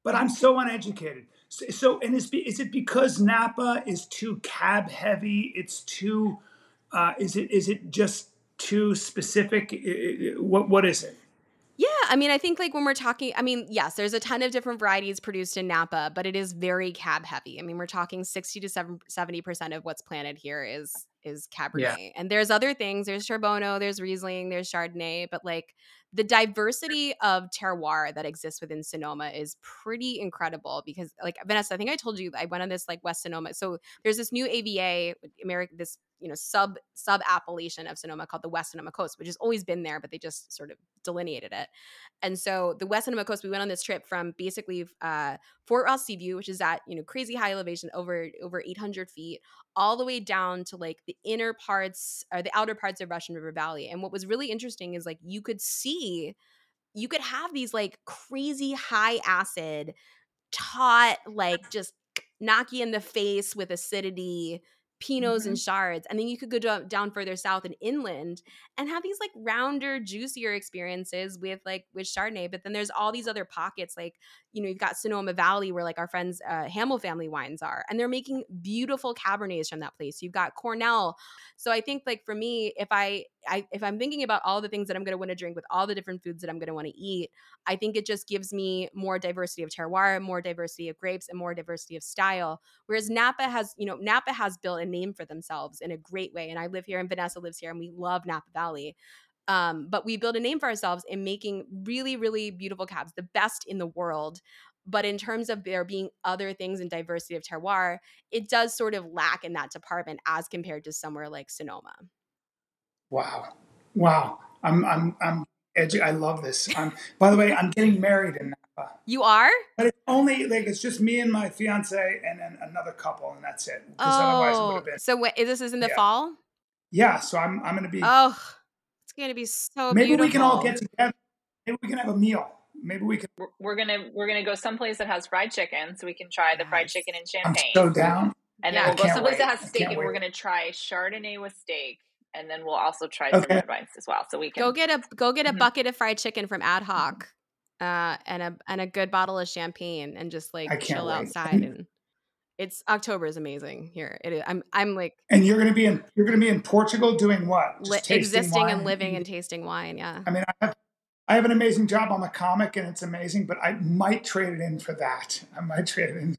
but I'm so uneducated. So, so and is, is it because Napa is too cab heavy? It's too, uh, is it is it just too specific? What what is it? Yeah, I mean, I think like when we're talking, I mean, yes, there's a ton of different varieties produced in Napa, but it is very cab heavy. I mean, we're talking 60 to 70 percent of what's planted here is is Cabernet. Yeah. And there's other things. There's Charbono, there's Riesling, there's Chardonnay, but like the diversity of terroir that exists within Sonoma is pretty incredible because like Vanessa, I think I told you I went on this like West Sonoma. So there's this new AVA, American this you know sub sub appellation of Sonoma called the West Sonoma Coast, which has always been there, but they just sort of delineated it. And so the West Sonoma Coast, we went on this trip from basically uh, Fort Ross Seaview, which is at you know crazy high elevation, over over 800 feet, all the way down to like the inner parts or the outer parts of Russian River Valley. And what was really interesting is like you could see, you could have these like crazy high acid, taut, like [laughs] just knock you in the face with acidity pinots mm-hmm. and chards and then you could go down further south and inland and have these like rounder juicier experiences with like with chardonnay but then there's all these other pockets like you know you've got sonoma valley where like our friends uh, hamel family wines are and they're making beautiful cabernets from that place. You've got cornell. So i think like for me if i, I if i'm thinking about all the things that i'm going to want to drink with all the different foods that i'm going to want to eat i think it just gives me more diversity of terroir more diversity of grapes and more diversity of style. Whereas napa has you know napa has built a name for themselves in a great way and i live here and vanessa lives here and we love napa valley um, but we build a name for ourselves in making really, really beautiful cabs, the best in the world. But in terms of there being other things in diversity of terroir, it does sort of lack in that department as compared to somewhere like Sonoma. Wow. Wow. I'm I'm I'm edgy. I love this. Um, by the way, I'm getting married in Napa. You are? But it's only like it's just me and my fiance and then another couple, and that's it. Oh, so what, this is in the yeah. fall? Yeah. So I'm I'm going to be. Oh, going to be so maybe beautiful. we can all get together maybe we can have a meal maybe we can we're, we're gonna we're gonna go someplace that has fried chicken so we can try the fried chicken and champagne I'm so down and yeah, then we'll go someplace wait. that has steak and wait. we're gonna try chardonnay with steak and then we'll also try okay. some red wines as well so we can go get a go get a mm-hmm. bucket of fried chicken from ad hoc uh, and a and a good bottle of champagne and just like chill wait. outside [laughs] and it's October is amazing here. It is. I'm I'm like. And you're gonna be in you're gonna be in Portugal doing what? Li- existing and living and tasting wine. Yeah. I mean, I have I have an amazing job. I'm a comic and it's amazing, but I might trade it in for that. I might trade it in.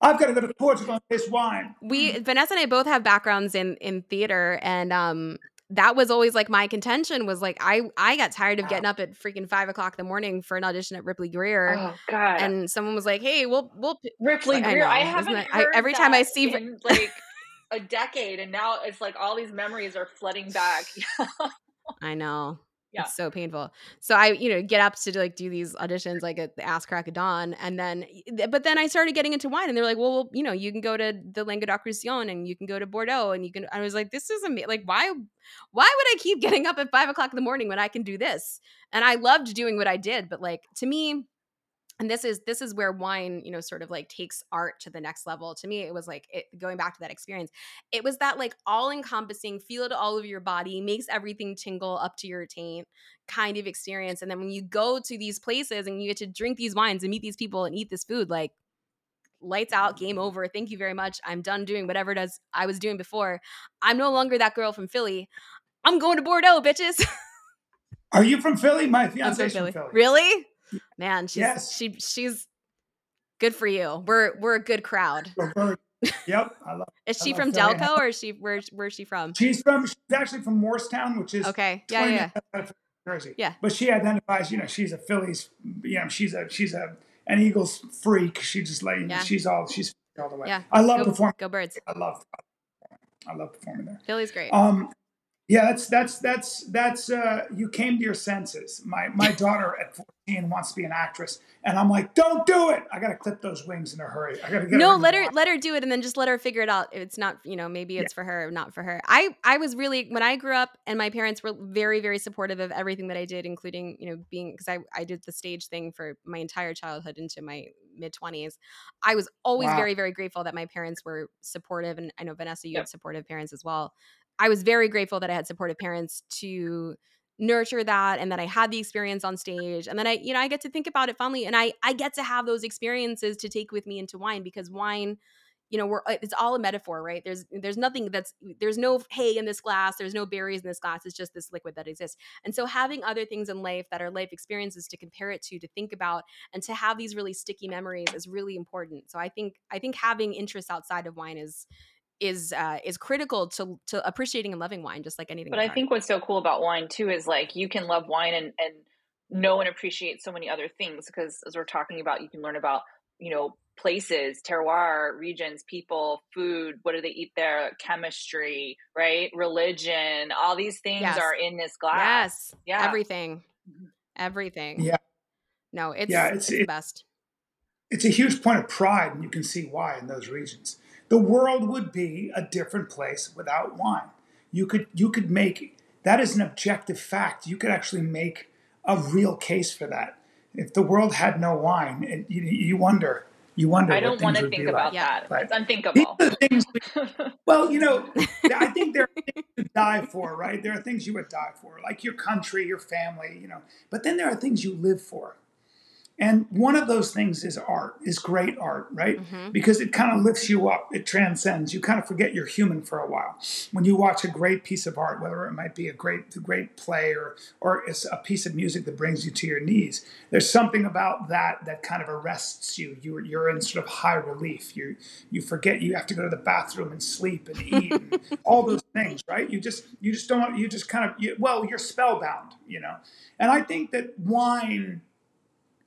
I've got to go to Portugal and taste wine. We Vanessa and I both have backgrounds in in theater, and um, that was always like my contention was like I I got tired of getting up at freaking five o'clock in the morning for an audition at Ripley Grier. Oh God! And someone was like, "Hey, we'll we'll Ripley Grier." I, I haven't that, I, every time I see in like a decade, and now it's like all these memories are flooding back. [laughs] I know yeah. It's so painful. So I, you know, get up to like do these auditions like at the ass crack of dawn. And then, but then I started getting into wine and they're like, well, well you know, you can go to the Languedoc Roussillon and you can go to Bordeaux and you can, I was like, this is amazing. Like, why, why would I keep [laughs] getting up at five o'clock in the morning when I can do this? And I loved doing what I did. But like, to me, and this is this is where wine you know sort of like takes art to the next level. To me it was like it, going back to that experience it was that like all encompassing feel it all over your body makes everything tingle up to your taint kind of experience. And then when you go to these places and you get to drink these wines and meet these people and eat this food like lights out game mm-hmm. over thank you very much i'm done doing whatever it is i was doing before. I'm no longer that girl from philly. I'm going to bordeaux bitches. Are you from philly? My fiance from from philly. Really Man, she's yes. she she's good for you. We're we're a good crowd. yep, I love. [laughs] is she from Delco or is she where where's she from? She's from she's actually from Morristown, which is okay. Yeah, yeah. Jersey. Yeah, but she identifies. You know, she's a Phillies. You know, she's a she's a an Eagles freak. She just like yeah. she's all she's all the way. Yeah, I love go, performing. Go birds. I love I love performing there. Philly's great. Um, yeah, that's that's that's that's uh, you came to your senses. My my [laughs] daughter at 14 wants to be an actress, and I'm like, don't do it. I got to clip those wings in a hurry. I got to get no. Her let her let her do it, and then just let her figure it out. It's not you know maybe it's yeah. for her, not for her. I I was really when I grew up, and my parents were very very supportive of everything that I did, including you know being because I I did the stage thing for my entire childhood into my mid 20s. I was always wow. very very grateful that my parents were supportive, and I know Vanessa, you have supportive parents as well. I was very grateful that I had supportive parents to nurture that and that I had the experience on stage. And then I you know I get to think about it fondly and I I get to have those experiences to take with me into wine because wine you know we're uh, it's all a metaphor right? There's there's nothing that's there's no hay in this glass there's no berries in this glass it's just this liquid that exists. And so having other things in life that are life experiences to compare it to to think about and to have these really sticky memories is really important. So i think i think having interests outside of wine is is uh, is critical to to appreciating and loving wine, just like anything. But I think what's so cool about wine too is like you can love wine and and know and appreciate so many other things because as we're talking about, you can learn about you know places, terroir, regions, people, food, what do they eat there, chemistry, right? Religion, all these things Yes. are in this glass. yes, Yeah. everything, Mhm. everything. Yeah. no, it's Yeah, it's, it's- the best. it's a huge point of pride, and you can see why in those regions. The world would be a different place without wine. You could you could make that is an objective fact. You could actually make a real case for that. If the world had no wine, it, you, you wonder you wonder. I don't want to think about Yeah. that. Right. It's unthinkable. things. We, [laughs] well, you know, I think there are things to die for, right? There are things you would die for, like your country, your family, you know. But then there are things you live for. And one of those things is art, is great art, right? Mhm. Because it kind of lifts you up, it transcends. You kind of forget you're human for a while. When you watch a great piece of art, whether it might be a great, a great play or, or it's a piece of music that brings you to your knees, there's something about that that kind of arrests you. You're, you're in sort of high relief. You, you forget you have to go to the bathroom and sleep and eat and [laughs] all those things, right? You just, you just don't, you just kind of, you, well, you're spellbound, you know? And I think that wine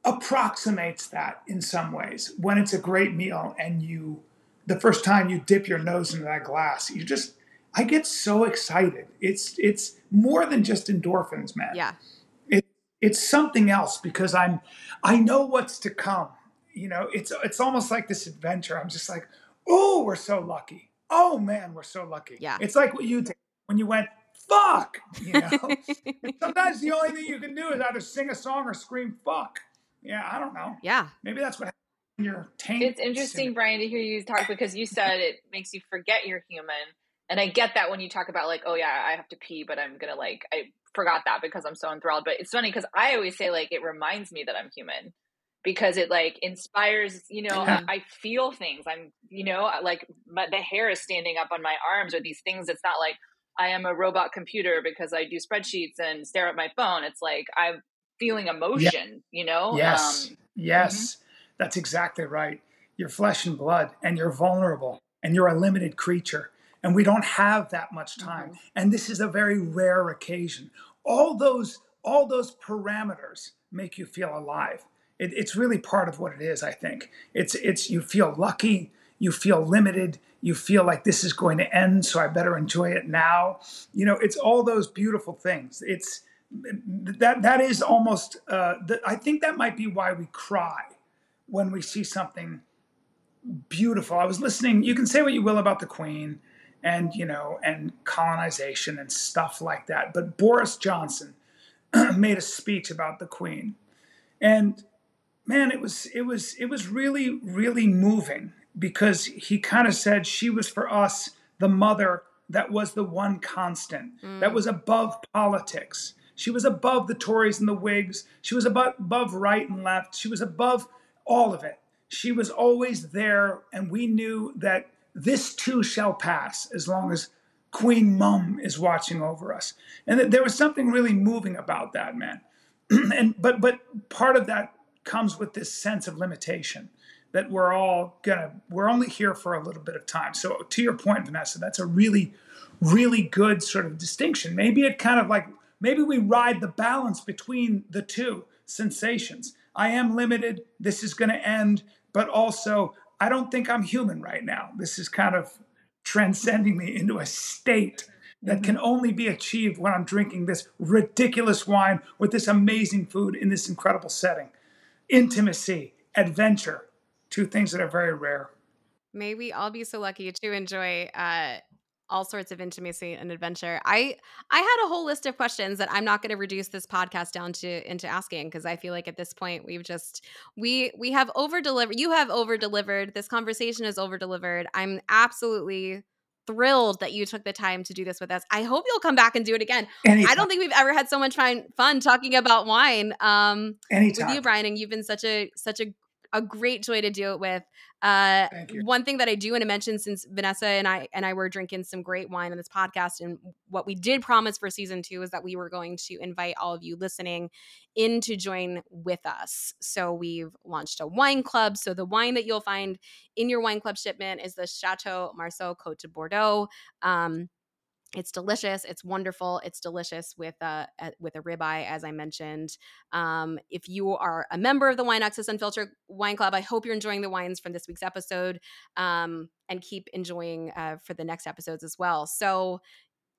approximates that in some ways when it's a great meal and you the first time you dip your nose into that glass you just i get so excited. It's it's more than just endorphins man. Yeah, it, it's something else because i'm i know what's to come. You know it's it's almost like this adventure. I'm just like oh we're so lucky. Oh man we're so lucky. Yeah. it's like what you did when you went fuck you know? [laughs] Sometimes the only thing you can do is either sing a song or scream fuck yeah i don't know yeah, maybe that's what happens when you're taint It's interesting, Bryan, to hear you talk because you said it makes you forget you're human. And I get that when you talk about like, oh yeah, I have to pee, but I'm gonna like I forgot that because I'm so enthralled. But it's funny because I always say like it reminds me that I'm human because it like inspires, you know, Yeah. I, I feel things. I'm, you know, like my, the hair is standing up on my arms or these things. It's not like I am a robot computer because I do spreadsheets and stare at my phone. It's like I'm feeling emotion, you know? Yes. Um, yes. That's exactly right. You're flesh and blood and you're vulnerable and you're a limited creature. And we don't have that much time. And this is a very rare occasion. All those, all those parameters make you feel alive. It, it's really part of what it is, I think. It's it's you feel lucky, you feel limited, you feel like this is going to end, so I better enjoy it now. You know, it's all those beautiful things. It's that that is almost uh, the, i think that might be why we cry when we see something beautiful. I was listening you can say what you will about the queen and you know and colonization and stuff like that but boris johnson [clears throat] made a speech about the queen. And man it was it was it was really really moving because he kind of said she was for us the mother that was the one constant that was above politics she was above the tories and the whigs. She was above, right and left. She was above all of it. She was always there and we knew that this too shall pass as long as queen mum is watching over us. And there was something really moving about that man. [clears throat] And but but part of that comes with this sense of limitation that we're all gonna we're only here for a little bit of time. So to your point vanessa that's a really really good sort of distinction. Maybe it kind of like maybe we ride the balance between the two sensations. I am limited. This is going to end. But also i don't think i'm human right now. This is kind of transcending me into a state that can only be achieved when i'm drinking this ridiculous wine with this amazing food in this incredible setting. Intimacy adventure two things that are very rare. May we all be so lucky to enjoy uh, all sorts of intimacy and adventure. I I had a whole list of questions that I'm not going to reduce this podcast down to into asking because I feel like at this point we've just we we have over delivered. You have over delivered. This conversation is over delivered. I'm absolutely thrilled that you took the time to do this with us. I hope you'll come back and do it again. anytime, I don't think we've ever had so much fun fun talking about wine. Um, with you, Bryan, and you've been such a such a a great joy to do it with. Uh, one thing that I do want to mention, since Vanessa and I and I were drinking some great wine on this podcast, and what we did promise for season two is that we were going to invite all of you listening in to join with us. So we've launched a wine club. So the wine that you'll find in your wine club shipment is the Chateau Marsau Cote de Bordeaux. Um, it's delicious. It's wonderful. It's delicious with a, a with a ribeye, as I mentioned. Um, if you are a member of the Wine Access Unfiltered Wine Club, I hope you're enjoying the wines from this week's episode, um, and keep enjoying uh, for the next episodes as well. So,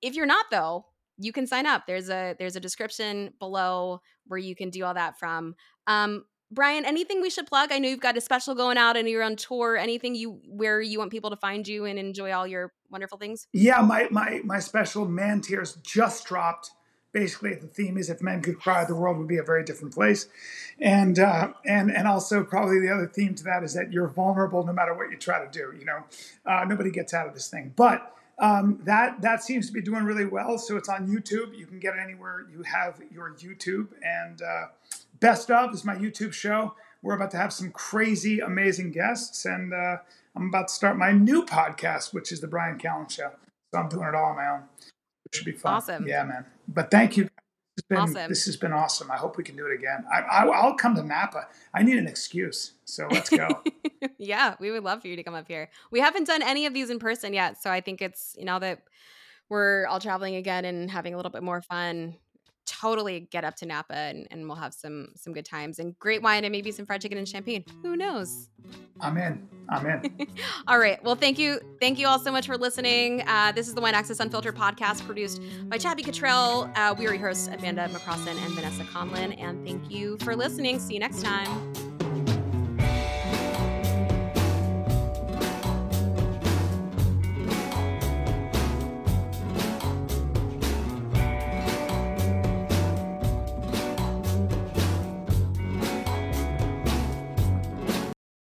if you're not though, you can sign up. There's a there's a description below where you can do all that from. Um, Bryan, anything we should plug? I know you've got a special going out and you're on tour. Anything you where you want people to find you and enjoy all your wonderful things? Yeah, my my my special Man Tears just dropped. Basically, the theme is if men could cry, the world would be a very different place, and uh, and and also probably the other theme to that is that you're vulnerable no matter what you try to do. You know, uh, nobody gets out of this thing, but. Um, that that seems to be doing really well. So it's on YouTube. You can get it anywhere you have your YouTube. And uh, Best of is my YouTube show. We're about to have some crazy, amazing guests, and uh, I'm about to start my new podcast, which is the Bryan Callen Show. So I'm doing it all on my own. It should be fun. Awesome. Yeah, man. But thank you. This has been, Awesome. This has been awesome. I hope we can do it again. I, I, I'll come to Napa. I need an excuse. So let's go. [laughs] yeah, we would love for you to come up here. We haven't done any of these in person yet, so I think it's you know that we're all traveling again and having a little bit more fun. Totally get up to Napa and, and we'll have some some good times and great wine and maybe some fried chicken and champagne. Who knows? I'm in. I'm in. [laughs] all right. Well, thank you. Thank you all so much for listening. Uh, this is the Wine Access Unfiltered podcast produced by Chabby Cottrell. Uh, we are your hosts, Amanda McCrossan and Vanessa Conlin. And thank you for listening. See you next time.